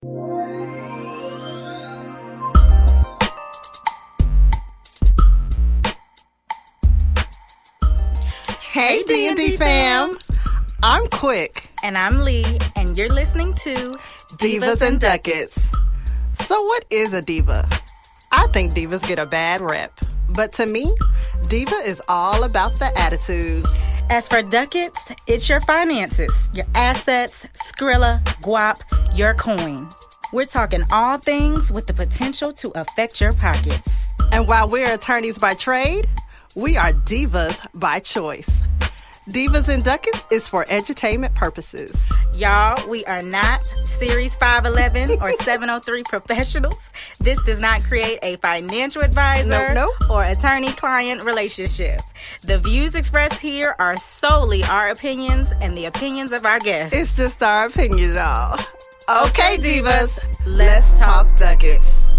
Hey D&D fam. I'm Quick. And I'm Lee, and you're listening to Divas, and Ducats. So what is a diva? I think divas get a bad rep. But to me, diva is all about the attitude. As for ducats, it's your finances, your assets, Skrilla, guap, your coin. We're talking all things with the potential to affect your pockets. And while we're attorneys by trade, we are divas by choice. Divas and Ducats is for entertainment purposes. Y'all, we are not Series 511 or 703 professionals. This does not create a financial advisor Nope, nope. or attorney client relationship. The views expressed here are solely our opinions and the opinions of our guests. It's just our opinion, y'all. Okay, divas, let's talk Ducats.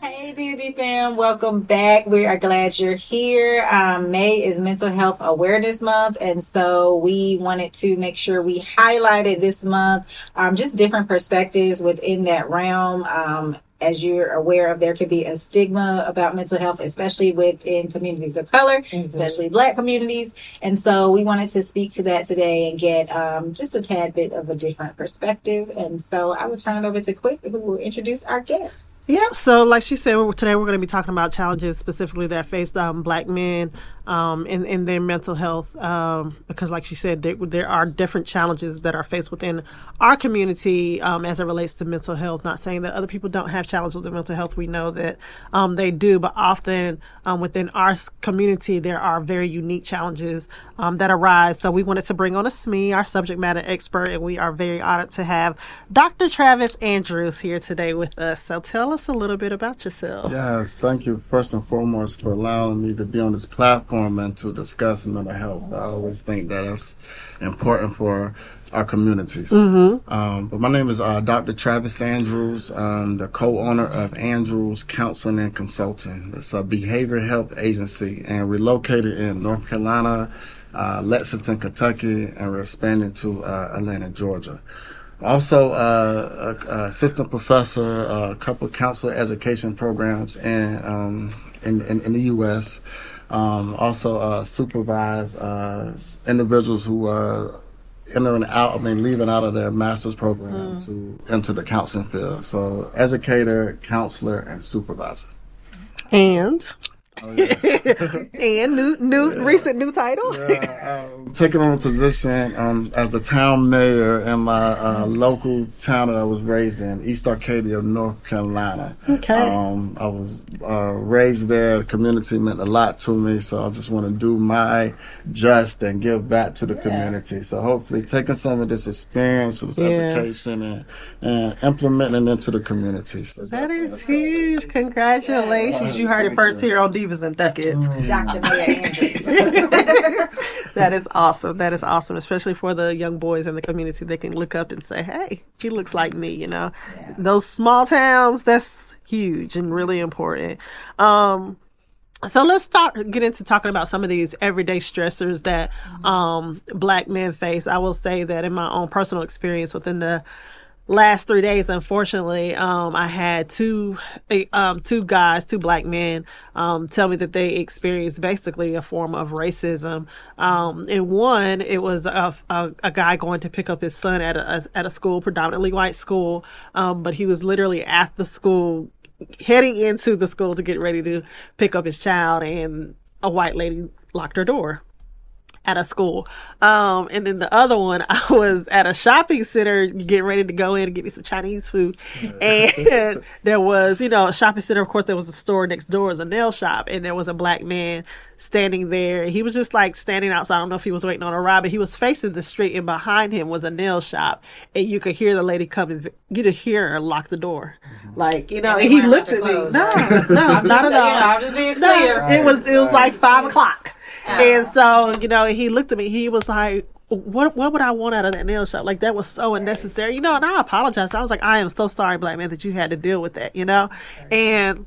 Hey, D&D fam, welcome back. We are glad you're here. Um, May is Mental Health Awareness Month, and so we wanted to make sure we highlighted this month um, just different perspectives within that realm. Um, as you're aware of, there could be a stigma about mental health, especially within communities of color, especially Black communities. And so we wanted to speak to that today and get um, just a tad bit of a different perspective. And so I will turn it over to Quick, who will introduce our guest. Yep. So, like she said, today we're going to be talking about challenges specifically that face um, black men um, in, in their mental health. Um, because, like she said, there, there are different challenges that are faced within our community um, as it relates to mental health. Not saying that other people don't have challenges with mental health. We know that um, they do, but often um, within our community, there are very unique challenges um, that arise. So, we wanted to bring on a SME, our subject matter expert, and we are very honored to have Dr. Travis Andrews here today with us. So, tell us a little bit about yourself. Yes, thank you first and foremost for allowing me to be on this platform and to discuss mental health. I always think that it's important for our communities. Um, but my name is uh, Dr. Travis Andrews. I'm the co-owner of Andrews Counseling and Consulting. It's a behavior health agency, and we're located in North Carolina, uh, Lexington, Kentucky, and we're expanding to uh, Atlanta, Georgia. Also, uh, a, a assistant professor, a couple counselor education programs in, um, in, in, in the U.S. Um, also, uh, supervise uh, individuals who are entering out, I mean, leaving out of their master's program to enter the counseling field. So, educator, counselor, and supervisor. And and new new recent new title. um, taking on a position um, as a town mayor in my uh, local town that I was raised in, East Arcadia, North Carolina. Okay. Um, I was uh, raised there. The community meant a lot to me, so I just want to do my just and give back to the community. So hopefully, taking some of this experience, this Yeah. education, and, and implementing it into the community. So That is that's- huge. Congratulations. You heard it first here on Divas and Ducats. Dr. Mayor Andrews. That is awesome. That is awesome, especially for the young boys in the community. They can look up and say, "Hey, he looks like me." You know, those small towns. That's huge and really important. Um, so let's start get into talking about some of these everyday stressors that um, black men face. I will say that in my own personal experience within the last three days, unfortunately, um, I had two, um, two guys, two black men, um, tell me that they experienced basically a form of racism. Um, in one, it was a, a, a guy going to pick up his son at a, at a school, predominantly white school. Um, but he was literally at the school, heading into the school to get ready to pick up his child and a white lady locked her door at a school. Um, and then the other one, I was at a shopping center getting ready to go in and get me some Chinese food. And there was, you know, a shopping center. Of course, there was a store next door, is a nail shop, and there was a black man standing there. He was just like standing outside. I don't know if he was waiting on a ride, but he was facing the street, and behind him was a nail shop, and you could hear the lady coming. You could hear her lock the door, like you know. And And he looked at to me. close, No, no, I'm not just, at you all. know, I'm just being No, clear. it was it was like five o'clock, and so you know he looked at me. He was like, "What what would I want out of that nail shop? Like that was so unnecessary, you know." And I apologized. I was like, "I am so sorry, black man, that you had to deal with that," you know, and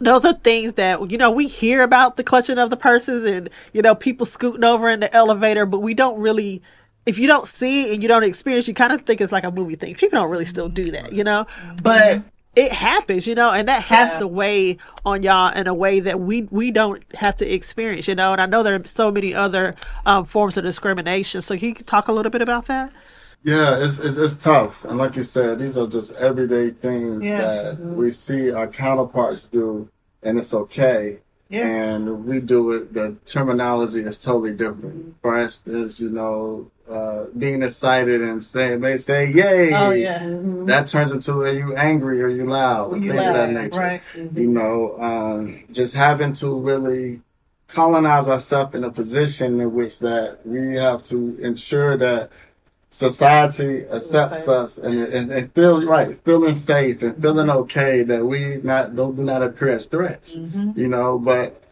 those are things that you know we hear about the clutching of the purses and you know people scooting over in the elevator but we don't really if you don't see and you don't experience, you kind of think it's like a movie thing. People don't really still do that, you know. But mm-hmm. It happens, you know, and that has Yeah. to weigh on y'all in a way that we we don't have to experience, you know. And I know there are so many other um, forms of discrimination. So can you talk a little bit about that? Yeah, it's, it's it's tough, and like you said, these are just everyday things Yeah. that we see our counterparts do, and it's okay. And we do it. The terminology is totally different. For instance, you know, uh, being excited and saying they say "yay," Oh, yeah. that turns into are you angry or you loud, You things of that nature. right. You know, um, just having to really colonize ourselves in a position in which that we have to ensure that society accepts us and, and, and feel right, feeling safe and feeling mm-hmm. okay that we not don't do not appear as threats. Mm-hmm. You know, but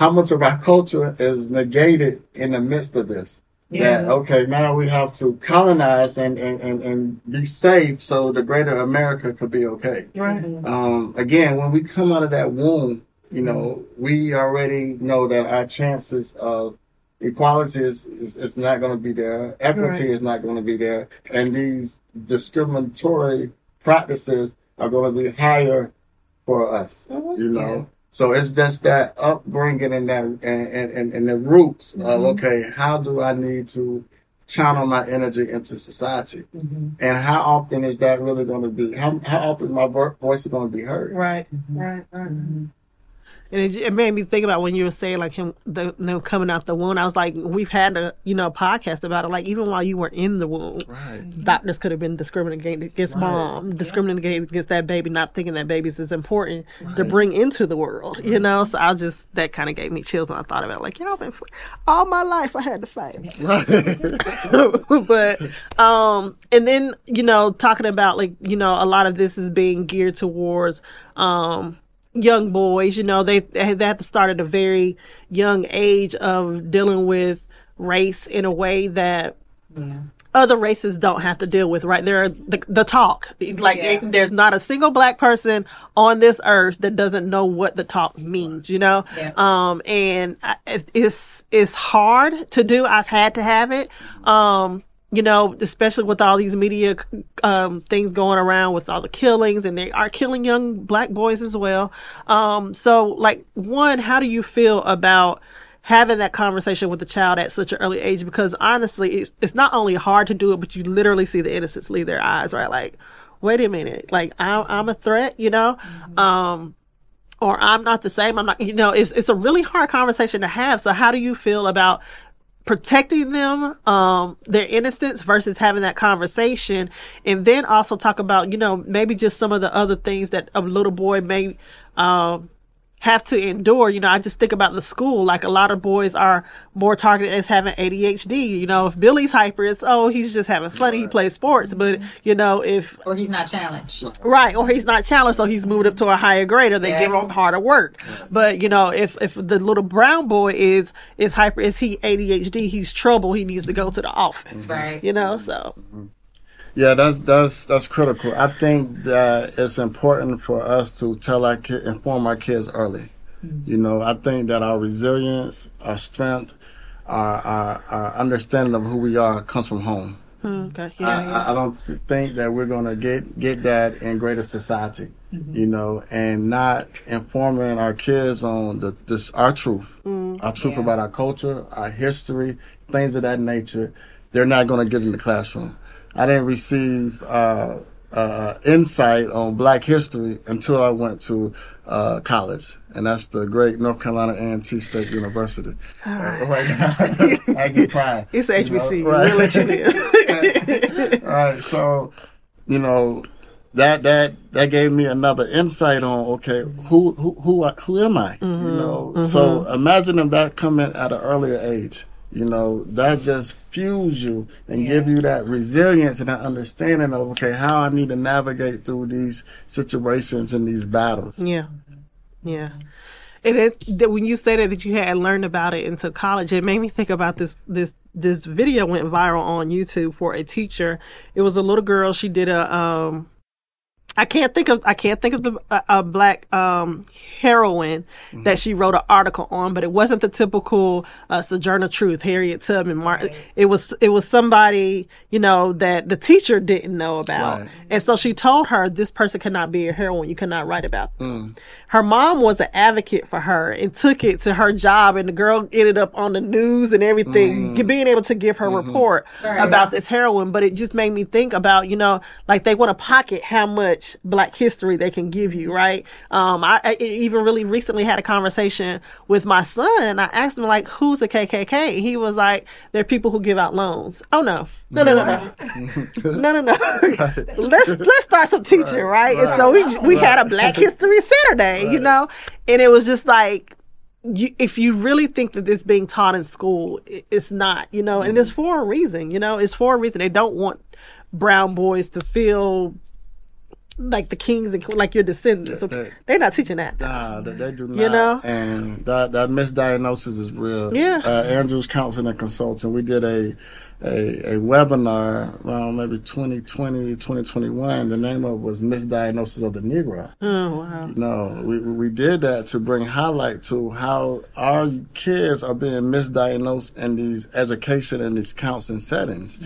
how much of our culture is negated in the midst of this? That okay, now we have to colonize and, and, and, and be safe so the greater America could be okay. Right. Mm-hmm. Um, again, when we come out of that womb, you know, we already know that our chances of equality is, is, is not going to be there. Equity Right. is not going to be there. And these discriminatory practices are going to be higher for us, oh, you know? So it's just that upbringing and that, and, and, and, and the roots of, mm-hmm. okay, how do I need to channel my energy into society? Mm-hmm. And how often is that really going to be, how, how often is my voice going to be heard? Right, mm-hmm. right, right. And it, it made me think about when you were saying like him, the them coming out the womb. I was like, we've had a you know podcast about it. Like even while you were in the womb, Right. doctors could have been discriminating against mom, discriminating against that baby, not thinking that babies is important to bring into the world. You know, so I just that kind of gave me chills when I thought about it. Like, you know, I've been all my life I had to fight. but um and then you know talking about like you know a lot of this is being geared towards um young boys you know they they have to start at a very young age of dealing with race in a way that yeah. other races don't have to deal with, right? There are the, the talk. Like Yeah. there's not a single black person on this earth that doesn't know what the talk means, you know? Yeah. Um, and I- it's, it's hard to do. I've had to have it. Um, you know, especially with all these media um, things going around with all the killings, and they are killing young black boys as well. Um, so, like, one, how do you feel about having that conversation with the child at such an early age? Because honestly, it's it's not only hard to do it, but you literally see the innocence leave their eyes, right? Like, wait a minute, like I'm, I'm a threat, you know. Um, or I'm not the same. I'm not, you know, it's, it's a really hard conversation to have. So how do you feel about protecting them, um, their innocence versus having that conversation? And then also talk about, you know, maybe just some of the other things that a little boy may, um, have to endure. You know, I just think about the school. Like a lot of boys are more targeted as having ADHD. You know, if Billy's hyper, it's oh he's just having fun. He plays sports. But mm-hmm. you know, if Or he's not challenged. Right, or he's not challenged, so he's moved up to a higher grade, or they Yeah. give him harder work. But you know, if if the little brown boy is is hyper, is he ADHD? He's trouble. He needs to go to the office. Right. You know, so mm-hmm. Yeah, that's that's that's critical. I think that it's important for us to tell our kid, inform our kids early. Mm-hmm. You know, I think that our resilience, our strength, our our, our understanding of who we are comes from home. Mm, okay, yeah, I, I- I don't think that we're gonna get get that in greater society. Mm-hmm. You know, and not informing our kids on the this our truth, mm, our truth about our culture, our history, things of that nature. They're not gonna get in the classroom. I didn't receive uh, uh, insight on Black history until I went to uh, college, and that's the great North Carolina A&T State University. Uh, right now, I get pride. it's you know, right? We'll let you live. All right, so you know that that that gave me another insight on okay, who who who who am I? You know, so imagining that coming at an earlier age. You know, that just fuels you and give you that resilience and that understanding of okay, how I need to navigate through these situations and these battles. Yeah, yeah. And it, that when you said that that you had learned about it into college, it made me think about this this this video went viral on YouTube for a teacher. It was a little girl. She did a um I can't think of I can't think of the uh, a black um, heroine that she wrote an article on, but it wasn't the typical uh, Sojourner Truth, Harriet Tubman, Martin. It was it was somebody you know that the teacher didn't know about, Right. and so she told her this person cannot be a heroine. You cannot write about them. Her mom was an advocate for her and took it to her job, and the girl ended up on the news and everything, being able to give her report about this heroine. But it just made me think about you know like they want to pocket how much Black history they can give you, right? Um, I, I even really recently had a conversation with my son, and I asked him like, "Who's the KKK?" He was like, "They're people who give out loans." Oh no, no, no, no, no, no, no, no. let's let's start some teaching, right? And so we we had a Black History Saturday, you know, and it was just like. You, if you really think that it's being taught in school, it, it's not, you know, and it's for a reason, you know, it's for a reason. They don't want brown boys to feel like the kings and like your descendants. So that- they're not teaching that. Nah, they, they do not. You know? And that, that misdiagnosis is real. Yeah. Uh, Andrews Counseling and Consulting, we did a, a, a webinar around maybe 2020, 2021. The name of it was Misdiagnosis of the Negro. Oh wow. You know, we, we did that to bring highlight to how our kids are being misdiagnosed in these education and these counseling settings.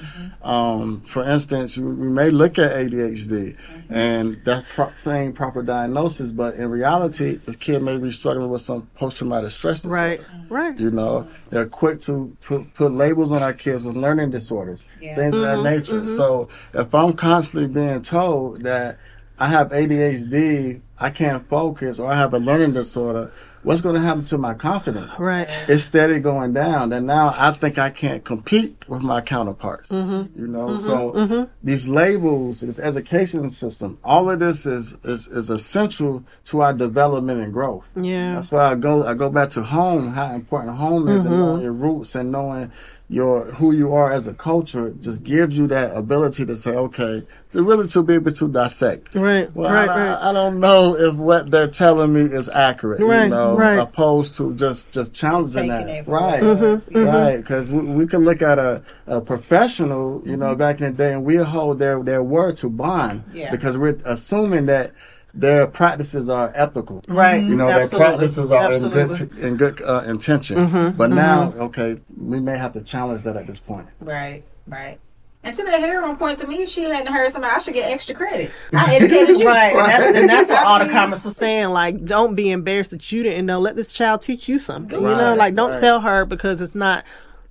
Um, for instance, we we may look at ADHD and that's pro- saying proper diagnosis, but in reality, the kid may be struggling with some post-traumatic stress disorder. Right. Right. You know, they're quick to put, put labels on our kids with learning disorders, things of that mm-hmm. nature. Mm-hmm. So if I'm constantly being told that I have ADHD, I can't focus, or I have a learning disorder, what's going to happen to my confidence? Right. It's steady going down, and now I think I can't compete with my counterparts. Mm-hmm. You know, mm-hmm. so mm-hmm. these labels, this education system, all of this is, is is essential to our development and growth. Yeah. That's why I go I go back to home, how important home is, and knowing your roots and knowing your who you are as a culture just gives you that ability to say, okay, to really to be able to dissect. Right, Well, right, I, right. I don't know if what they're telling me is accurate. Right, you know, right. opposed to just just challenging taking that. it for right, what it is. right. Because we, we can look at a, a professional, you Mm-hmm. know, back in the day, and we hold their their word to bond Yeah. because we're assuming that. Their practices are ethical, Right. You know, Absolutely. their practices are in Absolutely. good in good uh, intention. But now, okay, we may have to challenge that at this point. Right, right. And to that heroin point, to me, if she hadn't heard somebody, I should get extra credit. I educated you. Right, and that's, and that's what all the I comments were saying. Like, don't be embarrassed that you didn't know. Let this child teach you something. you know, like don't right. tell her because it's not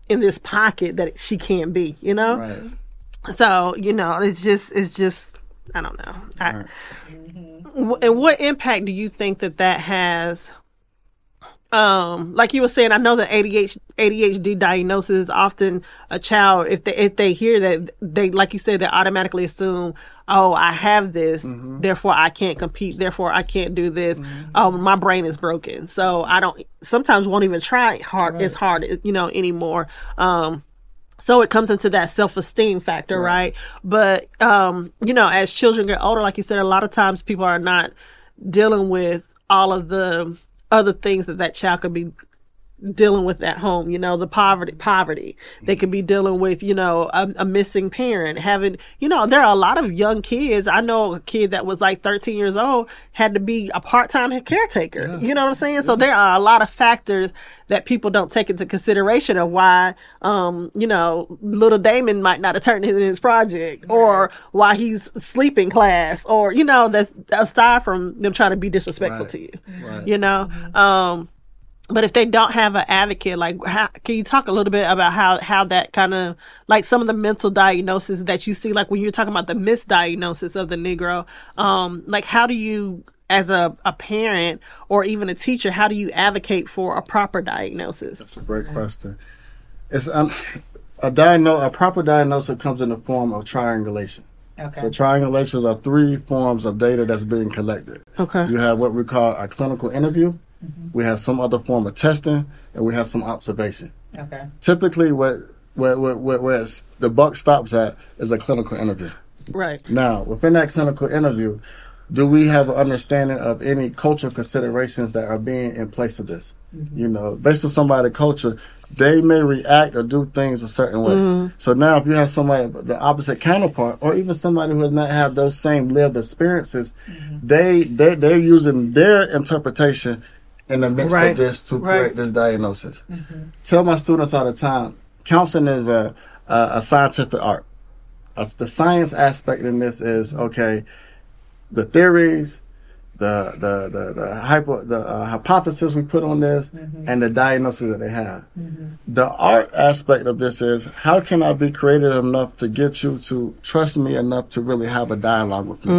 in this pocket that she can't be. You know, Right. so you know, it's just, it's just, I don't know. I, wh- And what impact do you think that that has? Um, like you were saying, I know the ADHD, ADHD diagnosis is often a child. If they if they hear that, they like you said, they automatically assume, oh, I have this, therefore I can't compete, therefore I can't do this. Oh, my brain is broken, so I don't. Sometimes won't even try hard as hard, you know, anymore. Um, so it comes into that self-esteem factor, right? But um, you know, as children get older, like you said, a lot of times people are not dealing with all of the other things that that child could be dealing with at home you know the poverty poverty they could be dealing with you know a, a missing parent having you know there are a lot of young kids. I know a kid that was like 13 years old had to be a part-time caretaker you know what i'm saying? So there are a lot of factors that people don't take into consideration of why um you know little damon might not have turned in his project or why he's sleeping class or you know that's aside from them trying to be disrespectful Right. to you Right. you know? Um but if they don't have an advocate, like, how, can you talk a little bit about how how that kind of like some of the mental diagnosis that you see, like when you're talking about the misdiagnosis of the Negro, um, like how do you, as a, a parent or even a teacher, how do you advocate for a proper diagnosis? It's a great question. It's um, a diagnose a proper diagnosis comes in the form of triangulation. Okay. So triangulations are three forms of data that's being collected. Okay. You have what we call a clinical interview. We have some other form of testing, and we have some observation. Okay. Typically, what where, where, where, where it's- the buck stops at is a clinical interview. Right. Now, within that clinical interview, do we have an understanding of any cultural considerations that are being in place of this? Mm-hmm. You know, based on somebody's culture, they may react or do things a certain way. Mm-hmm. So now, if you have somebody, the opposite counterpart, or even somebody who has not had those same lived experiences, mm-hmm. they they they're using their interpretation in the midst Right. of this to Right. create this diagnosis. Tell my students all the time, counseling is a a, a scientific art. Uh, the science aspect in this is okay. The theories, the the the the, hypo, the uh, hypothesis we put on this, and the diagnosis that they have. The art aspect of this is how can I be creative enough to get you to trust me enough to really have a dialogue with me.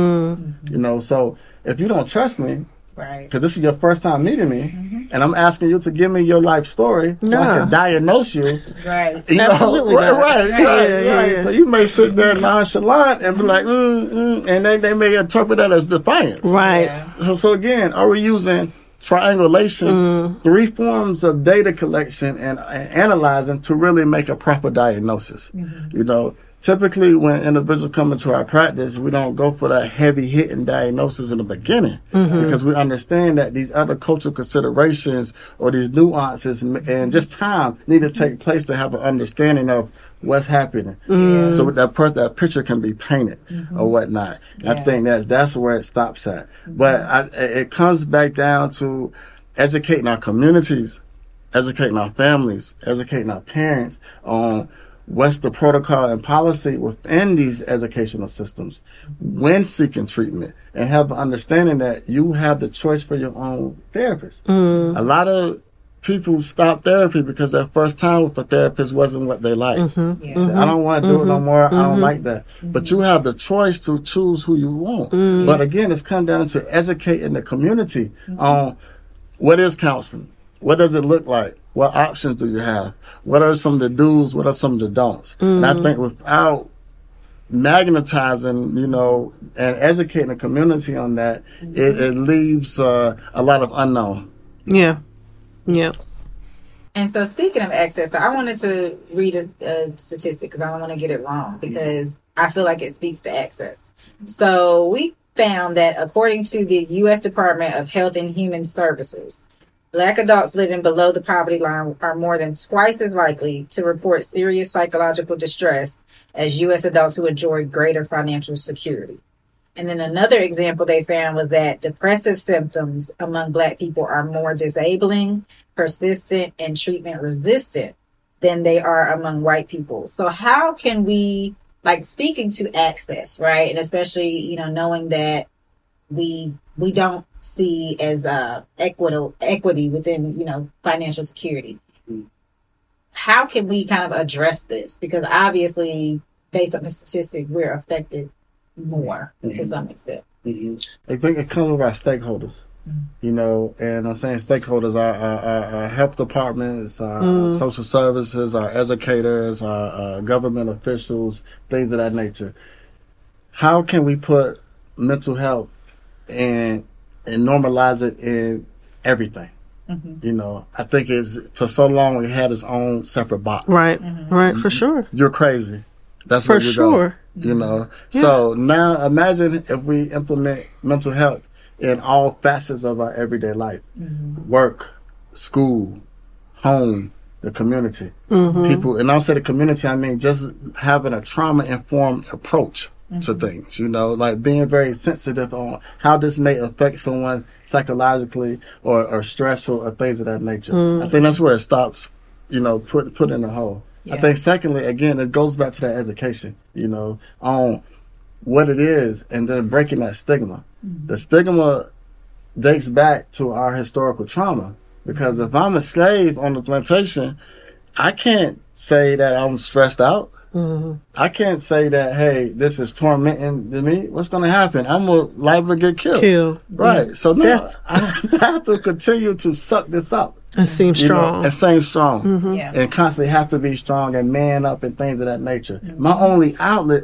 You know, so if you don't trust me, Right. because this is your first time meeting me, and I'm asking you to give me your life story so I can diagnose you. Right. You Absolutely know, right, not. right, right, yeah, right. yeah. So you may sit there nonchalant and be like, mm, mm, and they, they may interpret that as defiance. Right. Yeah. So, so again, are we using triangulation, Mm. three forms of data collection and, and analyzing to really make a proper diagnosis? Mm-hmm. You know, typically when individuals come into our practice, we don't go for that heavy hitting diagnosis in the beginning Mm-hmm. because we understand that these other cultural considerations or these nuances and just time need to take place to have an understanding of what's happening. So that that picture can be painted or whatnot. I think that that's where it stops at. But I, it comes back down to educating our communities, educating our families, educating our parents on what's the protocol and policy within these educational systems when seeking treatment and have an understanding that you have the choice for your own therapist. Mm. A lot of people stop therapy because their first time with a therapist wasn't what they liked. Yeah. Mm-hmm. Say, I mm-hmm. don't want to do it no mm-hmm. more. I don't like that. But you have the choice to choose who you want. Mm. But again, it's come down to educating the community on what is counseling? What does it look like? What options do you have? What are some of the do's? What are some of the don'ts? And I think without magnetizing, you know, and educating the community on that, it, it leaves uh, a lot of unknown. Yeah. Yeah. And so, speaking of access, I wanted to read a, a statistic because I don't want to get it wrong because I feel like it speaks to access. So, we found that according to the U.S. Department of Health and Human Services, Black adults living below the poverty line are more than twice as likely to report serious psychological distress as U.S. adults who enjoy greater financial security. And then another example they found was that depressive symptoms among Black people are more disabling, persistent, and treatment resistant than they are among white people. So, how can we, like, speaking to access, right? And especially, you know, knowing that we we don't see as uh equitable equity within you know financial security. Mm-hmm. How can we kind of address this? Because obviously based on the statistic we're affected more to mm-hmm. some extent. Mm-hmm. I think it comes with our stakeholders. You know, and I'm saying stakeholders are our, our, our health departments, our, our social services, our educators, our, our government officials, things of that nature. How can we put mental health and and normalize it in everything? Mm-hmm. You know, I think it's for so long it had its own separate box. Right. Mm-hmm. Right. For mm-hmm. sure. You're crazy. That's For where you go. sure. You know. So now imagine if we implement mental health in all facets of our everyday life. Work, school, home, the community. People and I'll say the community, I mean just having a trauma informed approach to mm-hmm. things, you know, like being very sensitive on how this may affect someone psychologically or, or stressful or things of that nature. I mm-hmm. think that's where it stops, you know, put put in a hole. I think secondly, again, it goes back to that education, you know, on what it is and then breaking that stigma. Mm-hmm. The stigma dates back to our historical trauma because if I'm a slave on the plantation, I can't say that I'm stressed out. Mm-hmm. I can't say that, hey, this is tormenting to me. What's going to happen? I'm more liable to get killed. Kill. Right. So now Death. I have to continue to suck this up. And seem You know, strong. and seem strong mm-hmm. yeah and constantly have to be strong and man up and things of that nature. Mm-hmm. My only outlet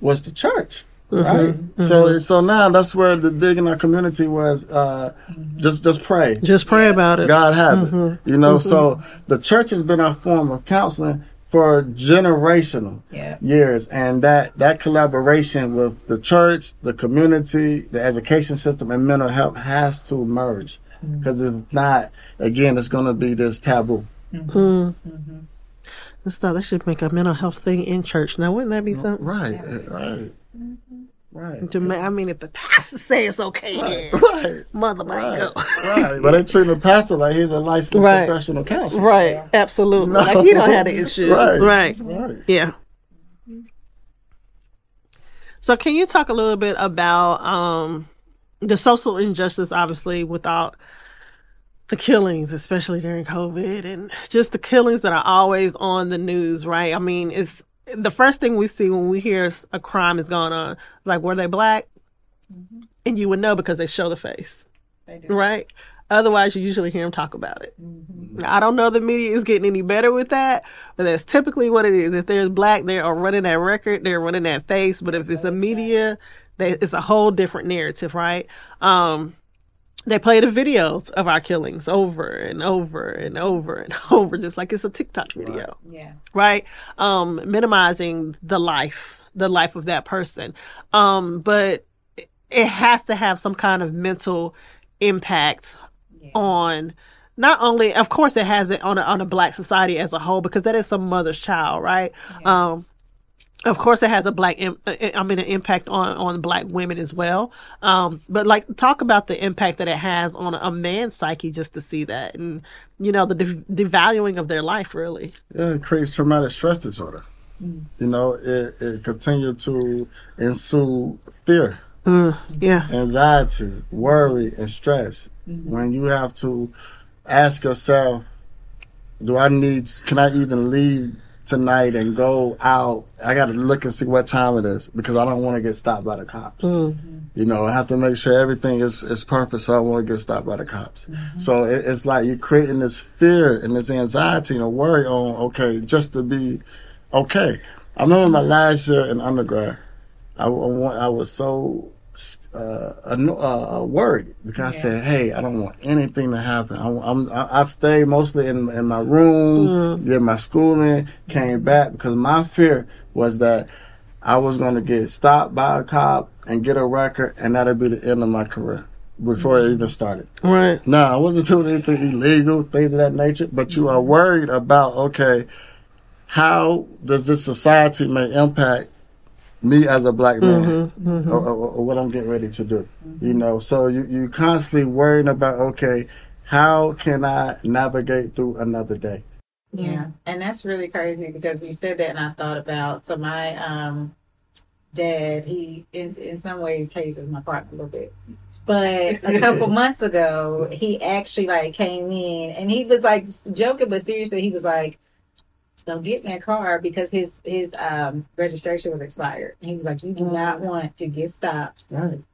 was the church. Right. So so now that's where the big in our community was uh just just pray. Just pray about it. God has it. You know, so the church has been our form of counseling for generational Yeah. years, and that that collaboration with the church, the community, the education system, and mental health has to merge. Mm-hmm. Because if not, again, it's going to be this taboo. Mm-hmm. Hmm. Let's start. They should make a mental health thing in church. Now, wouldn't that be something? Right, eh, right, mm-hmm. Right, To ma- I mean, if the pastor says it's okay, then right. mother might Right, go. right. But they treat the pastor like he's a licensed Right. professional counselor. Right, absolutely. Like he don't have the issue. Right. right. Right. Yeah. So can you talk a little bit about um the social injustice obviously without the killings, especially during COVID and just the killings that are always on the news, right? I mean, it's the first thing we see when we hear a crime is going on. Like, were they black? And you would know because they show the face, right? Otherwise, you usually hear them talk about it. I don't know the media is getting any better with that, but that's typically what it is. If there's black, they are running that record, they're running that face. But if it's the media, they, it's a whole different narrative, right? Um, they play the videos of our killings over and over and over and over, just like it's a TikTok video Yeah. right? Um, minimizing the life, the life of that person. Um, but it has to have some kind of mental impact on not only, of course, it has it on a, on a black society as a whole because that is some mother's child, right? Um, of course, it has a black, im- uh, I mean, an impact on on black women as well. Um, but like, talk about the impact that it has on a man's psyche just to see that, and you know, the de- devaluing of their life, really. Yeah, it creates traumatic stress disorder. You know, it, it continued to ensue fear, Yeah. anxiety, worry, and stress. When you have to ask yourself, do I need, can I even leave tonight and go out? I got to look and see what time it is because I don't want to get stopped by the cops. Mm. You know, I have to make sure everything is, is perfect so I won't get stopped by the cops. Mm-hmm. So it, it's like you're creating this fear and this anxiety and a worry on, okay, just to be okay. I remember my last year in undergrad, I, I, I was so uh, uh, worried because I said, "Hey, I don't want anything to happen. I, I'm, I, I stayed mostly in, in my room, did my schooling, came back because my fear was that I was going to get stopped by a cop and get a record, and that'd be the end of my career before it even started. Right. No, I wasn't doing anything illegal, things of that nature. But you are worried about, okay, how does this society may impact me as a black man Or, or, or what I'm getting ready to do? You know, so you you constantly worrying about, okay, how can I navigate through another day? Yeah, and that's really crazy because you said that, and I thought about so my um dad. He in in some ways hazes my partner a little bit, but a couple months ago he actually like came in and he was like joking, but seriously he was like, "Don't get in that car because his his um registration was expired." And he was like, "You do not want to get stopped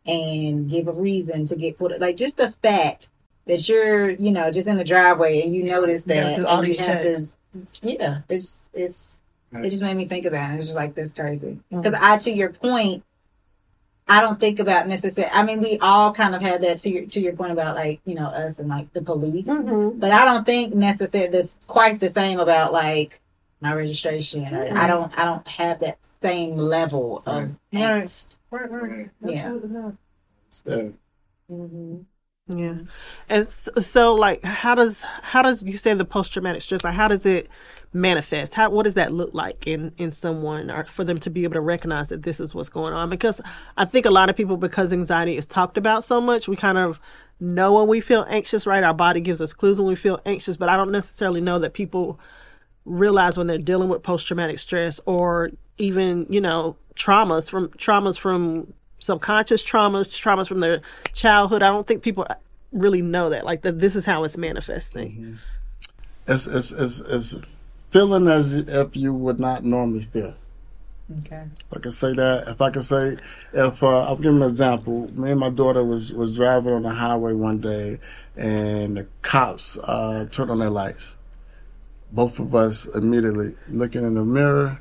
and give a reason to get pulled." like just the fact." That you're, you know, just in the driveway and you notice that all these checks. to yeah, it's it's it just made me think of that. It's just like this crazy because I, to your point, I don't think about necessarily. I mean, we all kind of had that to your to your point about like you know us and like the police, but I don't think necessarily that's quite the same about like my registration. Or I don't I don't have that same level of angst. Right. Right. Yeah. So, hmm Yeah. And s- so like how does how does you say the post traumatic stress like how does it manifest? How what does that look like in in someone or for them to be able to recognize that this is what's going on? Because I think a lot of people because anxiety is talked about so much, we kind of know when we feel anxious, right? Our body gives us clues when we feel anxious, but I don't necessarily know that people realize when they're dealing with post traumatic stress or even, you know, traumas from traumas from subconscious traumas, traumas from their childhood. I don't think people really know that. Like that this is how it's manifesting. it's, it's, it's, it's feeling as if you would not normally feel. Okay. If I can say that, if I can say, if uh, I'll give an example. Me and my daughter was was driving on the highway one day, and the cops uh, turned on their lights. Both of us immediately looking in the mirror,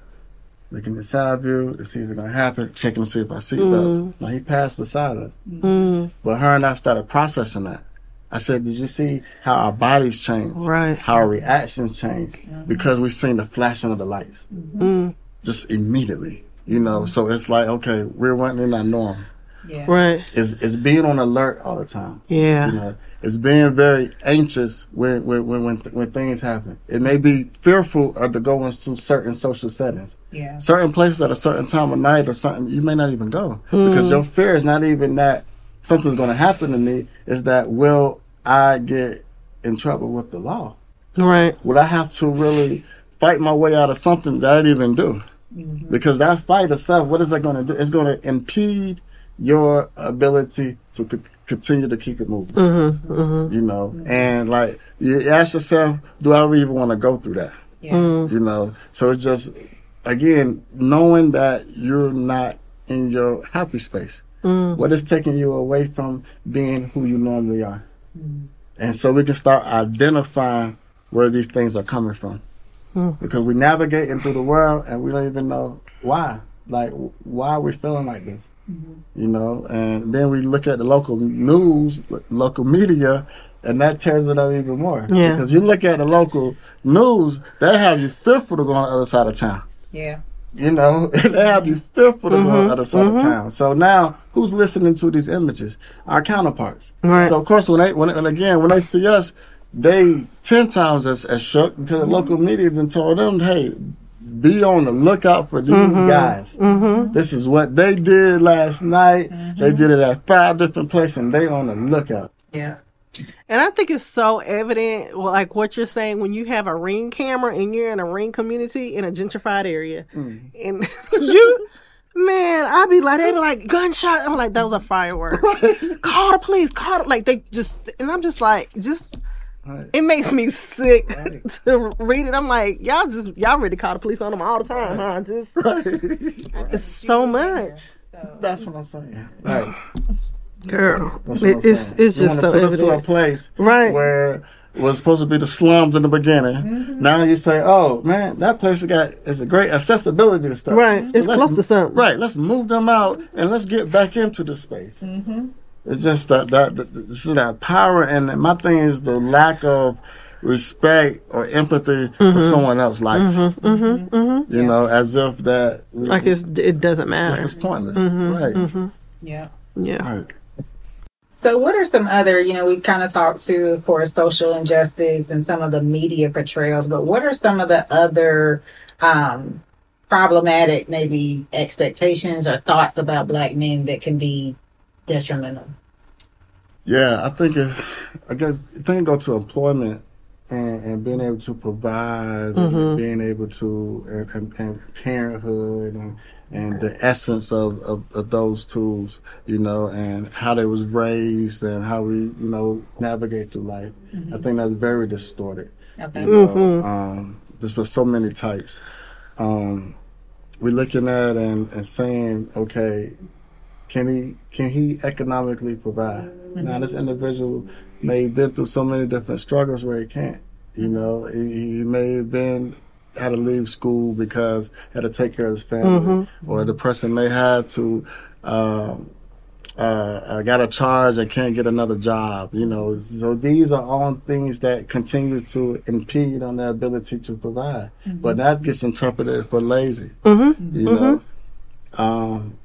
looking at side view to see if it's gonna happen, checking to see if our seatbelts. Mm. Now he passed beside us, mm. but her and I started processing that. I said, did you see how our bodies change? Right. How our reactions change because we seen the flashing of the lights, mm-hmm. just immediately. You know, so it's like okay, we're running in our norm. Yeah. Right. It's it's being on alert all the time. Yeah. You know, it's being very anxious when when when when, when things happen. It may be fearful of to go into certain social settings, Yeah. certain places at a certain time of night or something. You may not even go because hmm. your fear is not even that something's going to happen to me. Is that will I get in trouble with the law? Right. Would I have to really fight my way out of something that I didn't even do? Mm-hmm. Because that fight itself, what is that going to do? It's going to impede your ability to co- continue to keep it moving. Mm-hmm, mm-hmm. You know, and like you ask yourself, do I even want to go through that? Yeah. Mm. You know, so it's just again knowing that you're not in your happy space. Mm. What is taking you away from being who you normally are? Mm. And so we can start identifying where these things are coming from. Because we navigating through the world and we don't even know why. Like, why are we feeling like this? Mm-hmm. You know, and then we look at the local news, local media, and that tears it up even more. Yeah. Because you look at the local news, they have you fearful to go on the other side of town. Yeah. You know, they have you fearful to go on the mm-hmm. other side of mm-hmm. town. So now, who's listening to these images? Our counterparts. Right. So of course, when they, when and again, when they see us, they ten times as, as shook because the local media then told them, "Hey, be on the lookout for these mm-hmm. guys. Mm-hmm. This is what they did last night. They mm-hmm. did it at five different places, and they on the lookout." Yeah. And I think it's so evident, like what you're saying, when you have a ring camera and you're in a ring community in a gentrified area, mm. and you, man, I'd be like, they'd be like gunshot. I'm like, that was a firework. call the police. Call the, like they just, and I'm just like, just. It makes me sick to read it. I'm like, y'all just y'all ready to call the police on them all the time, huh? Just it's so much, That's what I'm saying. Right. girl. It, I'm it's saying. it's You just wanna so put us to a place Right. where it was supposed to be the slums in the beginning. Mm-hmm. Now you say, "Oh man, that place has got is a great accessibility to stuff." Right. It's let's- close to something. Right. Let's move them out and let's get back into the space. Mm-hmm. It's just that that, that this is that power, and my thing is the lack of respect or empathy Mm-hmm. for someone else's life. You know, as if that Like it's it doesn't matter. it's pointless. Mm-hmm. Right. Yeah. Yeah. Right. So, what are some other, you know, we've kind of talked to, of course, social injustice and some of the media portrayals, but what are some of the other um, problematic, maybe expectations or thoughts about black men that can be detrimental? Yeah, I think it, I guess I think it go to employment and, and being able to provide, and being able to and, and, and parenthood and and the essence of, of, of those tools, you know, and how they was raised and how we, you know, navigate through life. I think that's very distorted. Okay. You know, um, there's been so many types. Um, we're looking at and, and saying, okay, can he can he economically provide? Now this individual may have been through so many different struggles where he can't. You know, he, he may have been had to leave school because had to take care of his family, or the person may have to. Um, uh, uh, got a charge and can't get another job, you know. So these are all things that continue to impede on their ability to provide. But that gets interpreted for lazy, you know. Um,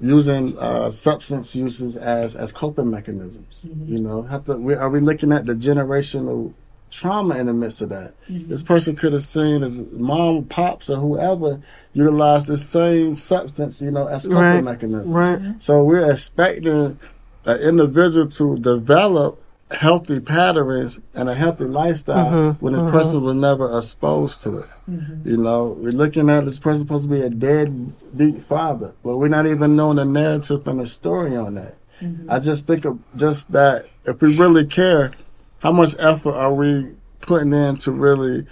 using uh, substance uses as as coping mechanisms. You know, have to, we, are we looking at the generational trauma in the midst of that? This person could have seen his mom, pops, or whoever utilize the same substance, you know, as coping Right. mechanism. Right. So we're expecting an individual to develop healthy patterns and a healthy lifestyle mm-hmm, when the mm-hmm. person was never exposed to it. Mm-hmm. You know, we're looking at this person supposed to be a deadbeat father, but we're not even knowing the narrative and the story on that. I just think of just that if we really care, how much effort are we putting in to really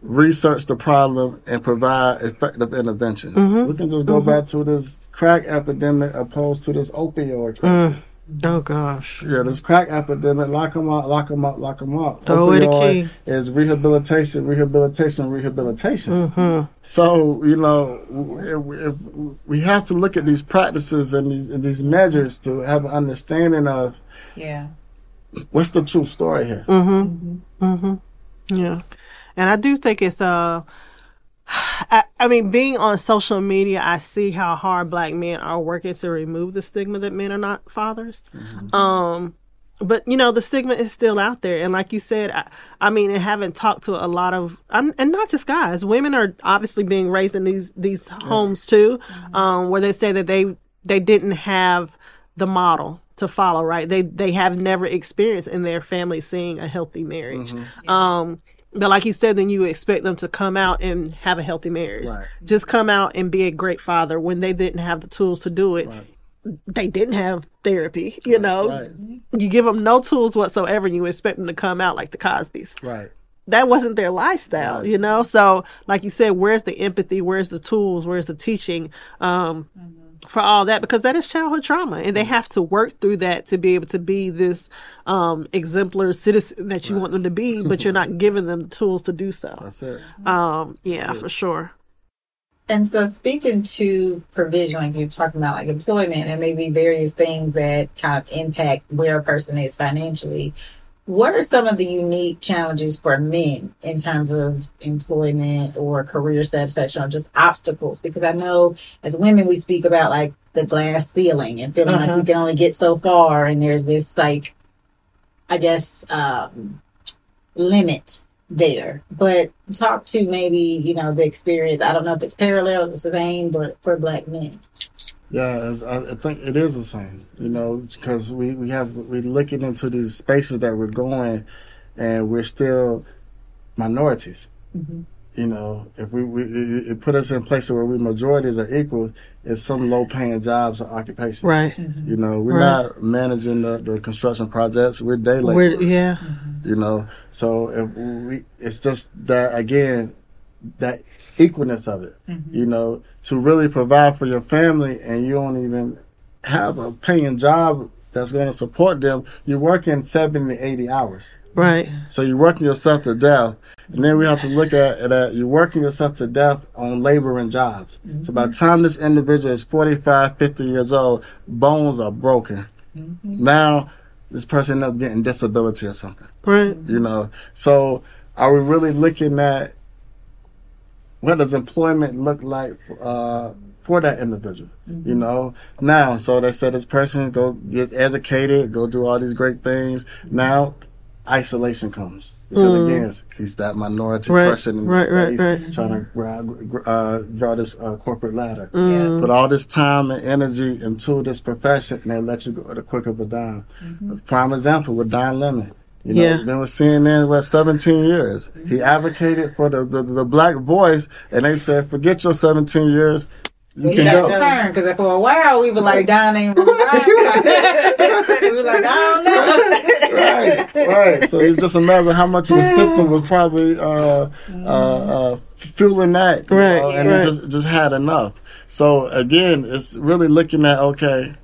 research the problem and provide effective interventions? We can just go back to this crack epidemic opposed to this opioid crisis. Mm. Oh gosh. Yeah, this crack epidemic, lock them up, lock them up, lock them up. Throw away the Opioid key. is rehabilitation, rehabilitation, rehabilitation. Mm-hmm. So, you know, if, if we have to look at these practices and these, and these measures to have an understanding of Yeah. what's the true story here? Mm-hmm. Yeah. And I do think it's uh I, I mean being on social media I see how hard black men are working to remove the stigma that men are not fathers. Um but you know the stigma is still out there. And like you said I, mean, I mean and having talked to a lot of I'm, and not just guys women are obviously being raised in these these homes too um where they say that they they didn't have the model to follow right? They they have never experienced in their family seeing a healthy marriage. Um but like you said then you expect them to come out and have a healthy marriage Right. just come out and be a great father when they didn't have the tools to do it they didn't have therapy you know Right. you give them no tools whatsoever and you expect them to come out like the cosbys Right. that wasn't their lifestyle, you know? So, like you said, where's the empathy? Where's the tools? Where's the teaching um, for all that? Because that is childhood trauma, and they have to work through that to be able to be this um, exemplar citizen that you want them to be, but you're not giving them the tools to do so. That's it. Um, yeah, for sure. And so, speaking to provision, like you're talking about, like employment, and maybe various things that kind of impact where a person is financially. What are some of the unique challenges for men in terms of employment or career satisfaction or just obstacles? Because I know as women, we speak about like the glass ceiling and feeling like we can only get so far, and there's this like, I guess, um, limit there. But talk to maybe, you know, the experience. I don't know if it's parallel, it's the same, but for black men. Yeah, it's, I, I think it is the same. You know, because we we have we're looking into these spaces that we're going, and we're still minorities. Mm-hmm. You know, if we, we it, it put us in places where we majorities are equal, it's some low paying jobs or occupations. Right. Mm-hmm. You know, we're Right. not managing the, the construction projects. We're day We're, laborers. yeah. You know, so if we, it's just that again, that equalness of it. Mm-hmm. You know, to really provide for your family, and you don't even have a paying job that's going to support them. You're working seventy to eighty hours. Right. So you're working yourself to death. And then we have to look at that you're working yourself to death on laboring jobs. So by the mm-hmm. time this individual is 45, 50 years old, bones are broken. Mm-hmm. Now, this person end up getting disability or something, Right. you know. So are we really looking at what does employment look like uh, for that individual? You know, now, so they said this person go get educated, go do all these great things. Now, isolation comes. Because again, he's that minority Right, person in right, right, space right. trying to grab, uh, draw this uh, corporate ladder. Yeah. Put all this time and energy into this profession, and they let you go at a quick of a dime. A prime example with Don Lemon. You know, Yeah. he's been with CNN for 17 years. He advocated for the, the the black voice, and they said, "Forget your 17 years, you We can got go." to turn because for a while we were like, Don ain't really dying. we were like, I don't know. right, right. So it's just a matter of how much of the system was probably uh, uh, uh, fueling that, Right, know, and right. it just just had enough. So again, it's really looking at okay,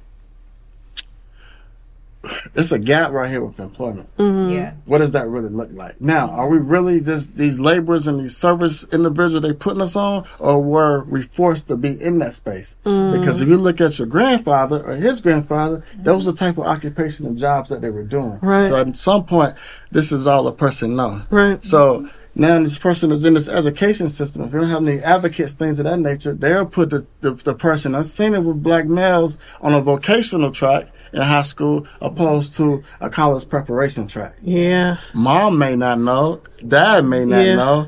it's a gap right here with employment. Mm-hmm. Yeah. What does that really look like? Now, are we really just these laborers and these service individuals they putting us on, or were we forced to be in that space? Mm-hmm. Because if you look at your grandfather or his grandfather, those are the type of occupation and jobs that they were doing. Right. So at some point, this is all a person know. Right. So now this person is in this education system. If you don't have any advocates, things of that nature, they'll put the, the, the person. I've seen it with black males on a vocational track in high school opposed to a college preparation track Yeah. mom may not know, dad may not Yeah. know.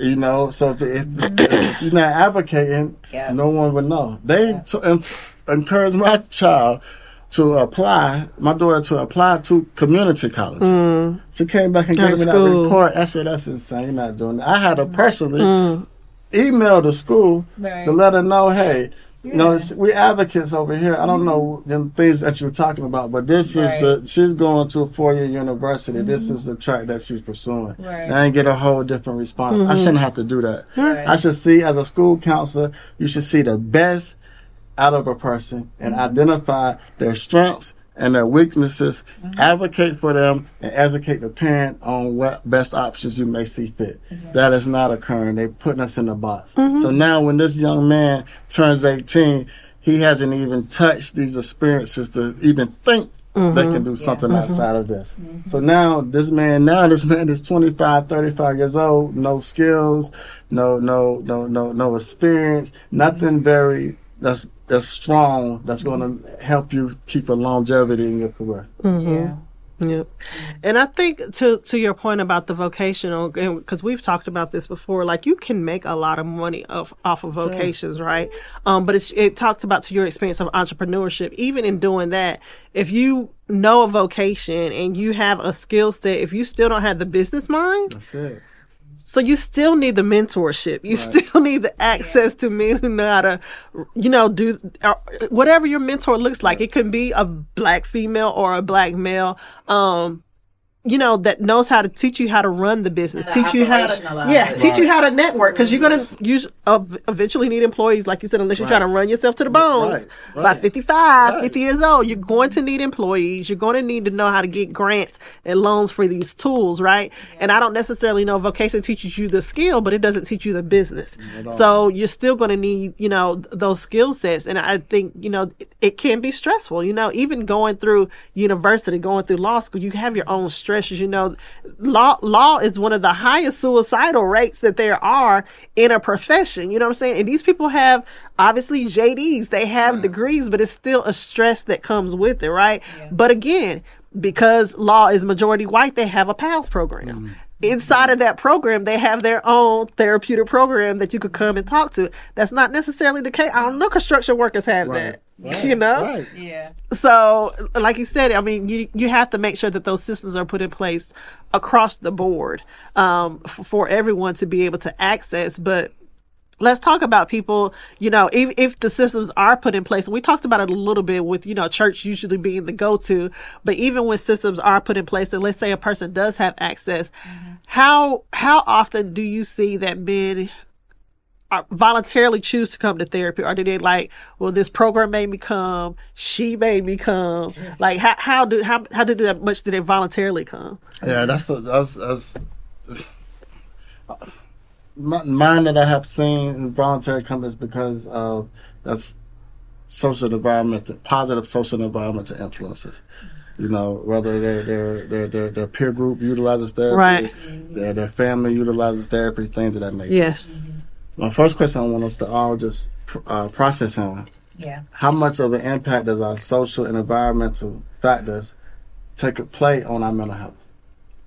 You know, so if, if, if you're not advocating, Yeah. no one would know. They t- en- encourage my child to apply, my daughter to apply to community colleges. Mm. She came back and Out gave of me that report. I said, that's insane. You're not doing that. I had to personally mm. email the school Right. to let her know, hey, you know, we advocates over here. I don't know mm-hmm. them things that you're talking about, but this Right. is the she's going to a four year university. This mm-hmm. is the track that she's pursuing. Right. And I get a whole different response. I mm-hmm. shouldn't have to do that. Right. I should see as a school counselor, you should see the best out of a person and identify their strengths and their weaknesses, advocate for them, and educate the parent on what best options you may see fit. Mm-hmm. That is not occurring. They're putting us in a box. Mm-hmm. So now when this young man turns 18, he hasn't even touched these experiences to even think they mm-hmm. can do something outside of this. So now this man, now this man is 25, 35 years old, no skills, no, no, no, no, no experience, nothing very that's that's strong that's going to help you keep a longevity in your career. Yeah. Yep. And I think to to your point about the vocational, because we've talked about this before, like you can make a lot of money off off of vocations, right? Um, but it's, it talks about to your experience of entrepreneurship. Even in doing that, if you know a vocation and you have a skill set, if you still don't have the business mind, That's it. So you still need the mentorship. You still need the access to men who know how to, you know, do uh, whatever your mentor looks like. It can be a black female or a black male. Um, you know that knows how to teach you how to run the business, teach you how to yeah, it. teach you how to network because you're gonna use uh, eventually need employees, like you said, unless you're trying to run yourself to the bones. Right, By 55, Right. 50 years old, you're going to need employees. You're going to need to know how to get grants and loans for these tools, right? And I don't necessarily know vocation teaches you the skill, but it doesn't teach you the business. So you're still going to need, you know, th- those skill sets. And I think, you know, it, it can be stressful, you know, even going through university, going through law school, you have your own you know. Law law is one of the highest suicidal rates that there are in a profession. You know what I'm saying? And these people have obviously JDs, they have mm. degrees, but it's still a stress that comes with it, right? But again, because law is majority white, they have a PALS program. Mm. Inside of that program, they have their own therapeutic program that you could come and talk to. That's not necessarily the case. I don't know construction workers have that. You know? Right. Yeah. So, like you said, I mean, you you have to make sure that those systems are put in place across the board um, f- for everyone to be able to access. But let's talk about people. You know, if if the systems are put in place, and we talked about it a little bit with you know church usually being the go to, but even when systems are put in place, and let's say a person does have access, how how often do you see that men are voluntarily choose to come to therapy or do they like well this program made me come she made me come like how, how do how, how do that much did they voluntarily come Yeah, that's a, that's that's mine that I have seen in come is because of that's social environment, positive social environmental influences. You know, whether their their their their, their peer group utilizes therapy, Right. their their family utilizes therapy, things of that nature. yes My first question I want us to all just uh, process on: Yeah. How much of an impact does our social and environmental factors take a play on our mental health?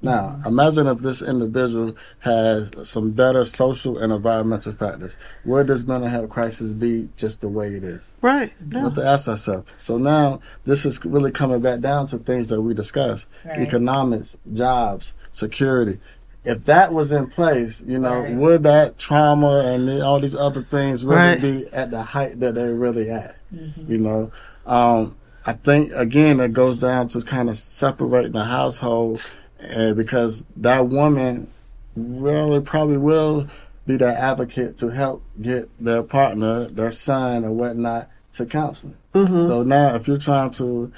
Now, imagine if this individual has some better social and environmental factors. Would this mental health crisis be just the way it is? right We no. have to ask ourselves. So now this is really coming back down to things that we discussed: Right. economics, jobs, security. If that was in place, you know, Right. would that trauma and all these other things really Right. be at the height that they're really at? Mm-hmm. You know, um, I think again it goes down to kind of separating the household, and because that woman really probably will be that advocate to help get their partner, their son or whatnot to counseling. So now, if you're trying to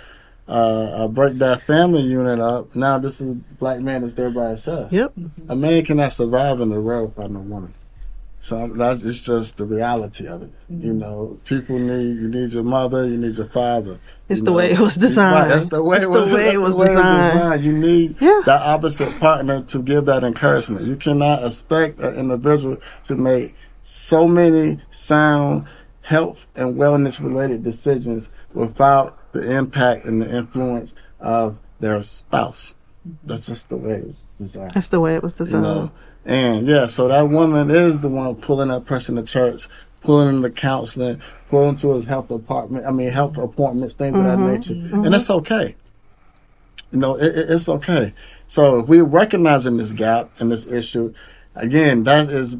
uh, uh, break that family unit up, now this is black man that's there by himself. yep A man cannot survive in the world without no woman. So that's it's just the reality of it. Mm-hmm. You know, people need you need your mother, you need your father. It's the know. way it was designed. That's the way It's it the was. way it was the way designed. You need Yeah. that opposite partner to give that encouragement. You cannot expect an individual to make so many sound health and wellness related decisions without the impact and the influence of their spouse. That's just the way it's designed that's the way it was you designed know. And yeah, so that woman is the one pulling that person to church, pulling him to counseling, pulling to his health department. I mean, health appointments, things of that mm-hmm. nature, and mm-hmm. it's okay. You know, it, it- it's okay. So if we're recognizing this gap and this issue, again, that is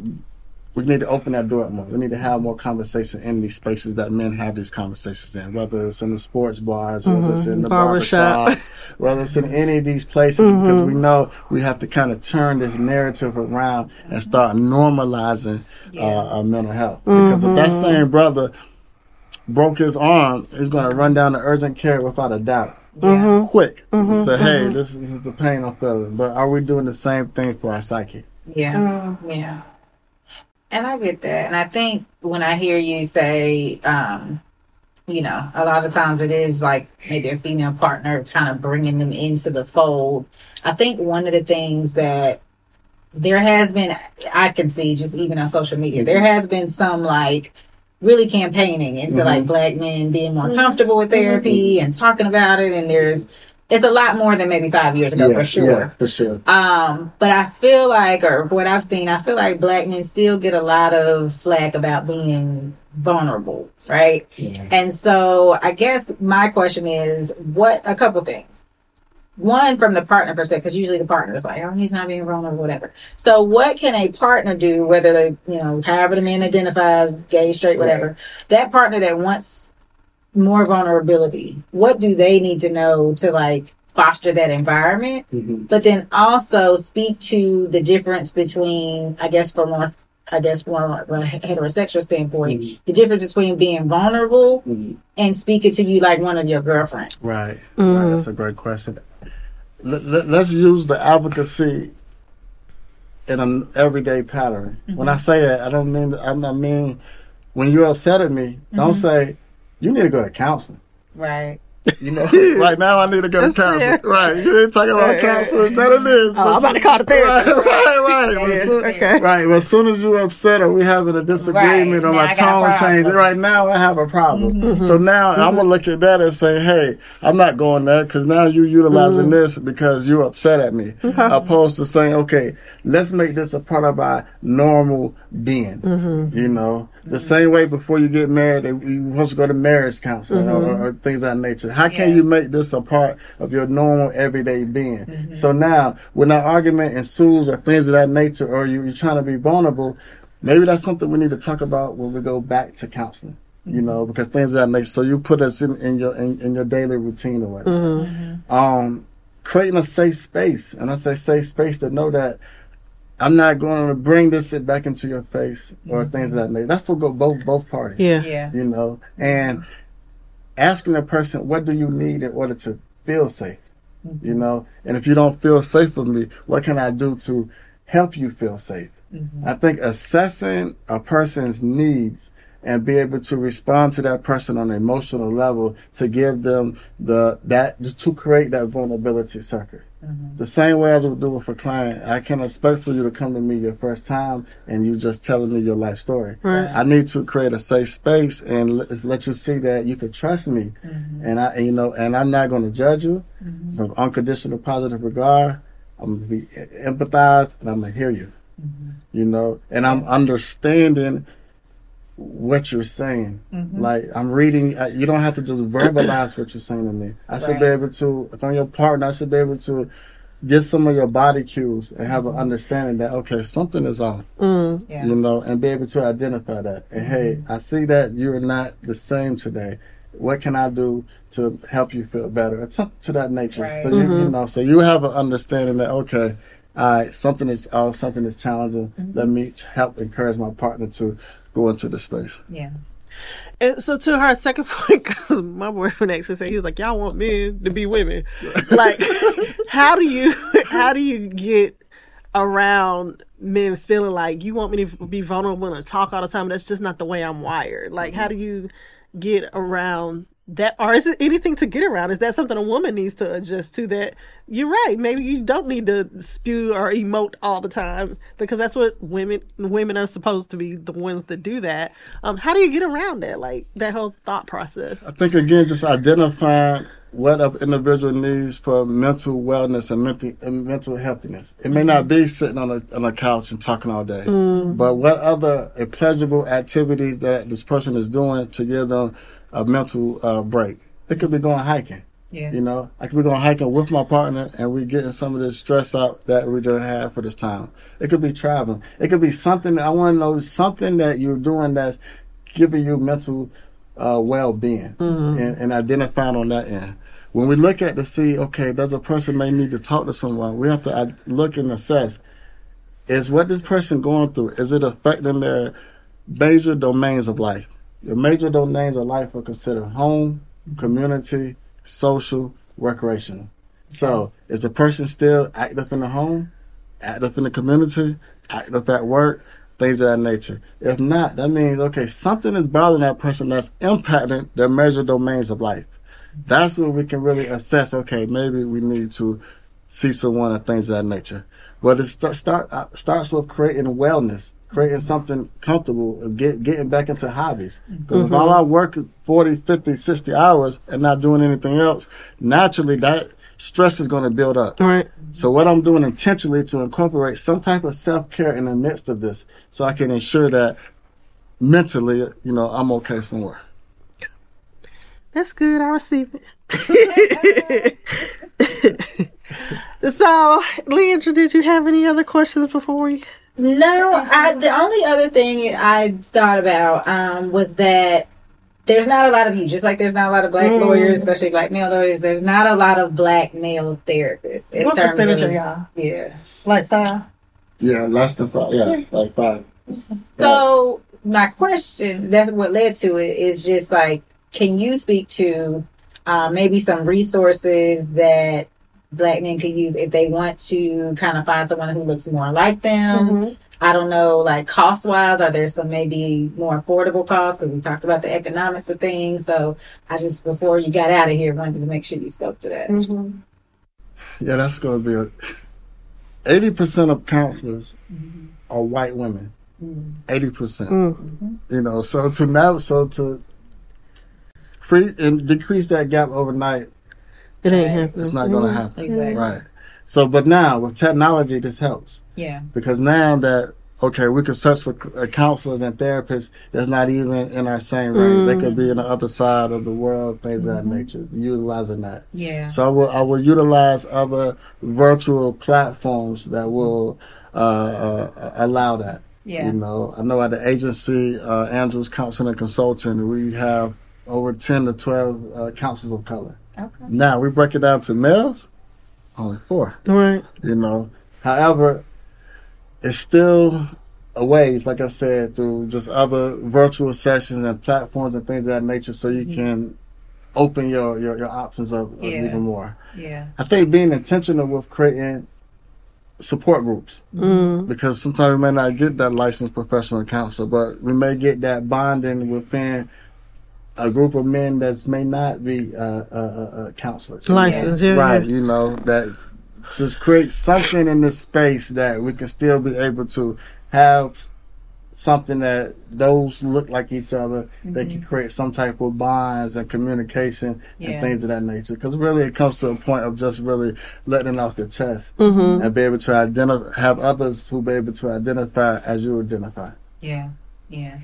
we need to open that door up more. We need to have more conversation in these spaces that men have these conversations in, whether it's in the sports bars, whether it's in the mm-hmm. Barbershop. barbershops, whether it's in any of these places, mm-hmm. because we know we have to kind of turn this narrative around and start normalizing uh, uh, mental health. Mm-hmm. Because if that same brother broke his arm, he's going to run down to urgent care without a doubt. Yeah. Quick. Say, hey, this, this is the pain I'm feeling. But are we doing the same thing for our psyche? Yeah. Yeah. And I get that. And I think when I hear you say, um, you know, a lot of times it is like maybe a female partner kind of bringing them into the fold. I think one of the things that there has been, I can see just even on social media, there mm-hmm. has been some like really campaigning into like mm-hmm. black men being more mm-hmm. comfortable with therapy and talking about it. And there's, it's a lot more than maybe five years ago for sure. Yeah, for sure. Um, but I feel like, or what I've seen, I feel like black men still get a lot of flack about being vulnerable, right? Yeah. And so I guess my question is, what, a couple things. One, from the partner perspective, because usually the partner is like, oh, he's not being vulnerable, whatever. So what can a partner do, whether they, you know, however the man identifies, gay, straight, whatever, that partner that wants more vulnerability, what do they need to know to like foster that environment? Mm-hmm. But then also speak to the difference between, I guess, from more, I guess, from a heterosexual standpoint, mm-hmm. the difference between being vulnerable mm-hmm. and speaking to you like one of your girlfriends. Right. right. That's a great question. Let, let, let's use the advocacy in an everyday pattern. When I say that, I don't mean I mean when you're upset at me. Don't say you need to go to counseling. Right. You know, right now I need to go to counseling. fair. Right, you didn't talk about counseling. That it is. Oh, I'm about to call the Right, therapist. right, right. But as soon- Okay. Right. But as soon as you're upset or we having a disagreement Right. or Now my I got a tone changes, right now I have a problem. Mm-hmm. Mm-hmm. So now mm-hmm. I'm gonna look at that and say, hey, I'm not going there because now you utilizing mm. this because you're upset at me, opposed to saying, okay, let's make this a part of our normal being. You know, the same way before you get married, you supposed to go to marriage counseling or, mm-hmm. or things of that nature. How can Yeah. you make this a part of your normal everyday being? Mm-hmm. So now, when that argument ensues or things of that nature, or you, you're trying to be vulnerable, maybe that's something we need to talk about when we go back to counseling. You mm-hmm. know, because things of that nature. So you put us in, in your in, in your daily routine or whatever. Um, creating a safe space, and I say safe space to know that I'm not going to bring this shit back into your face or mm-hmm. things of that nature. That's for both both parties Yeah. Yeah. you know, and asking a person, what do you need in order to feel safe? Mm-hmm. You know, and if you don't feel safe with me, what can I do to help you feel safe? Mm-hmm. I think assessing a person's needs and be able to respond to that person on an emotional level to give them the that to create that vulnerability circuit. Mm-hmm. The same way as I would do with a client, I can expect for you to come to me your first time and you just telling me your life story. I need to create a safe space and let, let you see that you can trust me, mm-hmm. and I, you know, and I'm not going to judge you. Mm-hmm. From unconditional positive regard. I'm going to be empathize and I'm going to hear you, you know, and I'm understanding what you're saying. Mm-hmm. Like I'm reading. uh, You don't have to just verbalize what you're saying to me. I should be able to. If I'm your partner, I should be able to get some of your body cues and have an mm-hmm. understanding that okay, something is off. Mm. Yeah. You know, and be able to identify that. And hey, mm-hmm. I see that you're not the same today. What can I do to help you feel better? It's something to that nature. Right. So you, you know, so you have an understanding that okay, all right, something is off, something is challenging. Let me help encourage my partner to go into the space. Yeah. And so to her second point, because my boyfriend actually said he was like, "Y'all want men to be women." like, how do you how do you get around men feeling like you want me to be vulnerable and talk all the time? That's just not the way I'm wired. Like, how do you get around that, or is it anything to get around? Is that something a woman needs to adjust to? That you're right. Maybe you don't need to spew or emote all the time because that's what women women are supposed to be the ones that do that. Um, how do you get around that? Like that whole thought process. I think again, just identifying what an individual needs for mental wellness and mental and mental healthiness. It may not be sitting on a on a couch and talking all day, but what other pleasurable activities that this person is doing to give them a mental uh, break? It could be going hiking. Yeah. You know, I could be going hiking with my partner and we getting some of this stress out that we didn't have for this time. It could be traveling. It could be something that I want to know something that you're doing that's giving you mental uh, well-being and, and identifying on that end. When we look at to see, okay, does a person may need to talk to someone? We have to uh, look and assess: is what this person going through? Is it affecting their major domains of life? The major domains of life are considered home, community, social, recreational. So, is the person still active in the home, active in the community, active at work, things of that nature. If not, that means okay, something is bothering that person that's impacting their major domains of life. That's when we can really assess. Okay, maybe we need to see someone and things of that nature. But it start, start starts with creating wellness, creating something comfortable, get, getting back into hobbies. Because if all I work is 40, 50, 60 hours and not doing anything else, naturally that stress is going to build up. Right. So what I'm doing intentionally to incorporate some type of self care in the midst of this, so I can ensure that mentally, you know, I'm okay somewhere. That's good. I receive it. so, Leandra, did you have any other questions before we? No, I, the only other thing I thought about um, was that there's not a lot of you, just like there's not a lot of black Mm. lawyers, especially black male lawyers. There's not a lot of black male therapists. In What terms percentage of, are y'all? Yeah. Like five? Yeah, less than five. Yeah, like five. So my question, that's what led to it, is just like, can you speak to uh, maybe some resources that black men could use if they want to kind of find someone who looks more like them? Mm-hmm. I don't know, like cost wise, are there some maybe more affordable costs? Because we talked about the economics of things. So I just, before you got out of here, wanted to make sure you spoke to that. Mm-hmm. Yeah, that's going to be a. Eighty percent of counselors are white women. Eighty percent. You know, so to now, so to create and decrease that gap overnight, It ain't happening. it's not going to happen. Exactly. Right. So, but now with technology, this helps. Yeah. because now that okay, we can search for uh, counselors and therapists that's not even in our same range. They could be in the other side of the world, things of that nature. Utilizing that, Yeah. so I will I will utilize other virtual platforms that will uh, uh, allow that. Yeah. You know, I know at the agency, uh, Andrews Counseling and Consulting, we have over ten to twelve uh, counselors of color. Okay. Now we break it down to males, only four Right. you know. However, it's still a ways, like I said, through just other virtual sessions and platforms and things of that nature, so you mm-hmm. can open your your, your options up, up Yeah. even more. Yeah. I think being intentional with creating support groups mm-hmm. because sometimes we may not get that licensed professional counselor, but we may get that bonding within a group of men that may not be uh, uh, uh, uh, counselors License, yeah. right you know that just create something in this space that we can still be able to have something that those look like each other they can create some type of bonds and communication Yeah. and things of that nature because really it comes to a point of just really letting it off your chest and be able to identify have others who be able to identify as you identify Yeah. Yeah.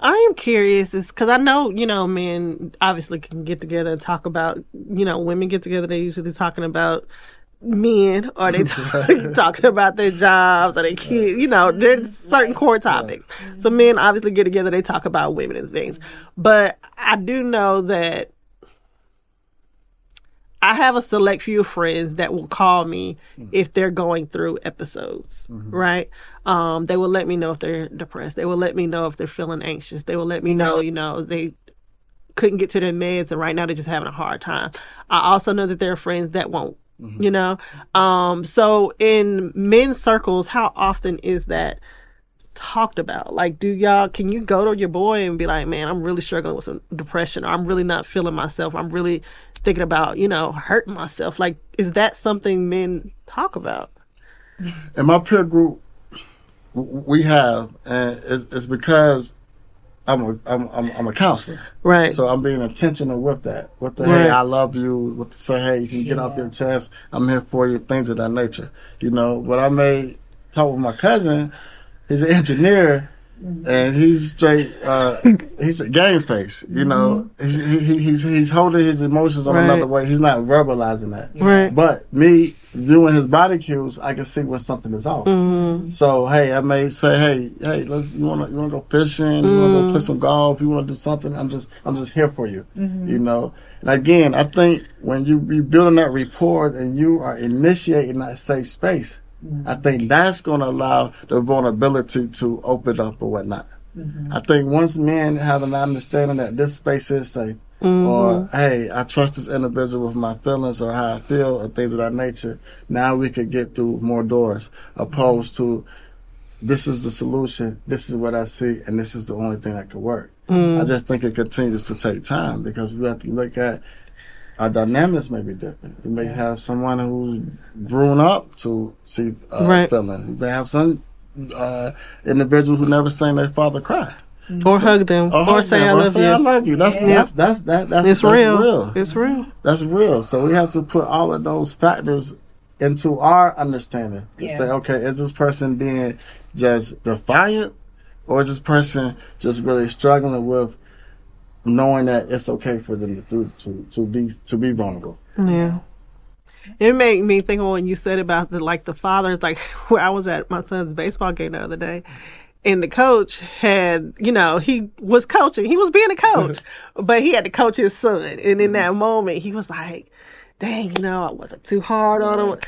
I am curious, is because I know you know men obviously can get together and talk about you know women get together. They usually talking about men or they talk, talking about their jobs or their kids. You know, there's certain core topics. So men obviously get together. They talk about women and things. But I do know that I have a select few friends that will call me if they're going through episodes, right? Um, they will let me know if they're depressed. They will let me know if they're feeling anxious. They will let me know, you know, they couldn't get to their meds and right now they're just having a hard time. I also know that there are friends that won't, you know? Um, so in men's circles, how often is that talked about? Like, do y'all, can you go to your boy and be like, man, I'm really struggling with some depression or I'm really not feeling myself. I'm really thinking about, you know, hurting myself. Like, is that something men talk about? in my peer group, we have, and it's, it's because I'm a I'm, I'm I'm a counselor, Right. so I'm being intentional with that. With the hey, I love you. With the say, hey, you can get off your chest. I'm here for you. Things of that nature, you know. But I may talk with my cousin. He's an engineer. And he's straight, uh, he's a game face, you know. He's, he, he- he's, he's holding his emotions on Right. another way. He's not verbalizing that. Right. But me viewing his body cues, I can see when something is off. Mm-hmm. So hey, I may say, hey, hey, let's you wanna you wanna go fishing, you wanna go play some golf, you wanna do something. I'm just I'm just here for you, you know. And again, I think when you be building that rapport and you are initiating that safe space, I think that's gonna allow the vulnerability to open up or whatnot. Mm-hmm. I think once men have an understanding that this space is safe, mm-hmm. or hey, I trust this individual with my feelings or how I feel or things of that nature, now we could get through more doors opposed to this is the solution. This is what I see, and this is the only thing that could work. Mm. I just think it continues to take time because we have to look at our dynamics may be different. You may have someone who's grown up to see uh, Right. feelings. You may have some uh, individuals who never seen their father cry. Or hug them. Or or say them, I or love say you. I love you. That's that's that's that, that's It's that's real. real. It's real. That's real. So we have to put all of those factors into our understanding. To Yeah. say, okay, is this person being just defiant, or is this person just really struggling with knowing that it's okay for them to to to be to be vulnerable? Yeah. It made me think of when you said about the like the fathers, like where I was at my son's baseball game the other day. And the coach had, you know, he was coaching. He was being a coach, but he had to coach his son. And in mm-hmm. that moment, he was like, dang, you know, I wasn't too hard on him.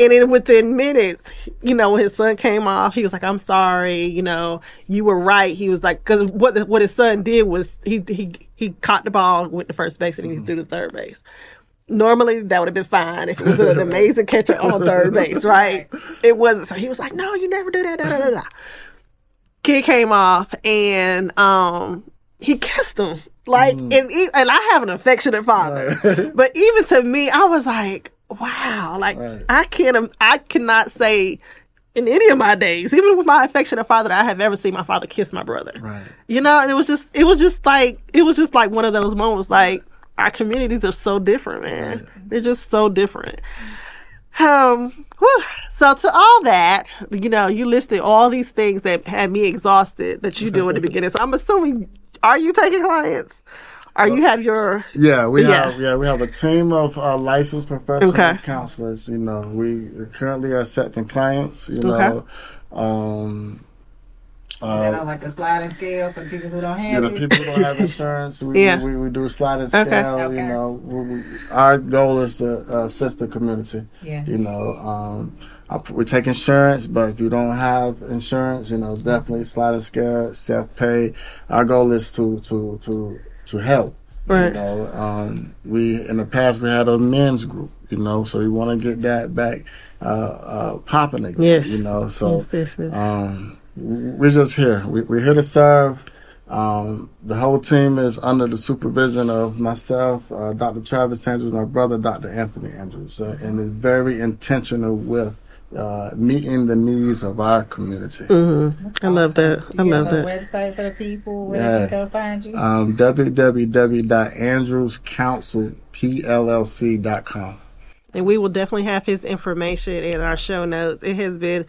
And then within minutes, you know, when his son came off, he was like, "I'm sorry, you know, you were right." He was like, because what the, what his son did was he he he caught the ball, went to first base, and he threw to third base. Normally, that would have been fine if it was an amazing catcher on third base, right? It wasn't. So he was like, "No, you never do that." Da, da, da, da. Kid came off and um he kissed him like and e- and I have an affectionate father, but even to me, I was like, wow, like Right. I can't I cannot say in any of my days, even with my affectionate father, that I have ever seen my father kiss my brother. Right. You know, and it was just it was just like it was just like one of those moments like our communities are so different, man. They're just so different. Um, whew. so to all that, you know, you listed all these things that had me exhausted that you do in the beginning. So I'm assuming, are you taking clients? Are you have your Yeah, we Yeah. have yeah we have a team of uh, licensed professional Okay. counselors. You know, we currently are accepting clients. You Okay. know, um, Is that on like a sliding scale for the people who don't have know, it? people who don't have insurance. We, Yeah. we, we do sliding scale. Okay. Okay. You know, we, we, our goal is to uh, assist the community. Yeah. You know, um, I, we take insurance, but if you don't have insurance, you know, definitely sliding scale, self pay. Our goal is to to to to help. You right? know, um, we in the past we had a men's group. You know, so we want to get that back uh, uh, popping again. Yes. You know, so Yes, yes, yes. um, we're just here. We, we're here to serve. Um, the whole team is under the supervision of myself, uh, Dr. Travis Andrews, my brother, Dr. Anthony Andrews, uh, and is very intentional with uh, meeting the needs of our community. I love that. I You love have a that. website for the people where Yes. they can go find you. Um, www.andrewscounselpllc.com. And we will definitely have his information in our show notes. It has been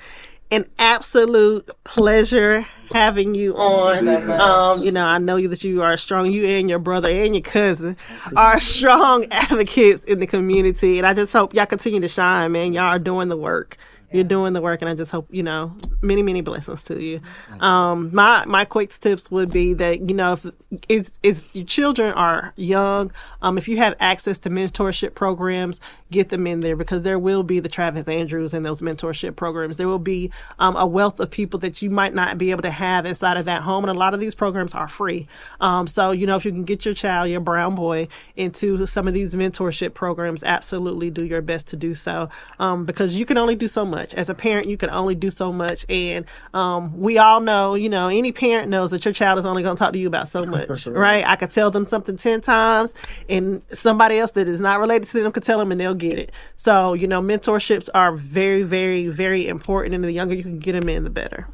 an absolute pleasure having you on. Um, you know, I know you that you are strong. You and your brother and your cousin are strong advocates in the community, and I just hope y'all continue to shine, man. Y'all are doing the work. You're doing the work, and I just hope you know many, many blessings to you. Um, my my quick tips would be that you know if if, if your children are young, um, if you have access to mentorship programs, get them in there because there will be the Travis Andrews and those mentorship programs. There will be um, a wealth of people that you might not be able to have inside of that home, and a lot of these programs are free. Um, so you know if you can get your child, your brown boy, into some of these mentorship programs, absolutely do your best to do so um, because you can only do so much as a parent. You can only do so much, and um, we all know, you know, any parent knows that your child is only going to talk to you about so much, right? I could tell them something ten times, and somebody else that is not related to them could tell them, and they'll get it. So you know, mentorships are very, very, very important, and the younger you can get them in, the better.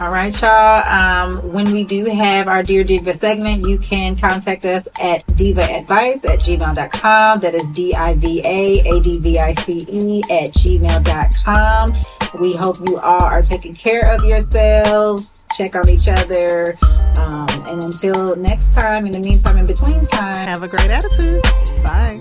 All right, y'all. Um, when we do have our Dear Diva segment, you can contact us at divaadvice at gmail.com. That is D I V A A D V I C E at gmail.com. We hope you all are taking care of yourselves, check on each other. Um, and until next time, in the meantime, in between time, Have a great attitude. Bye.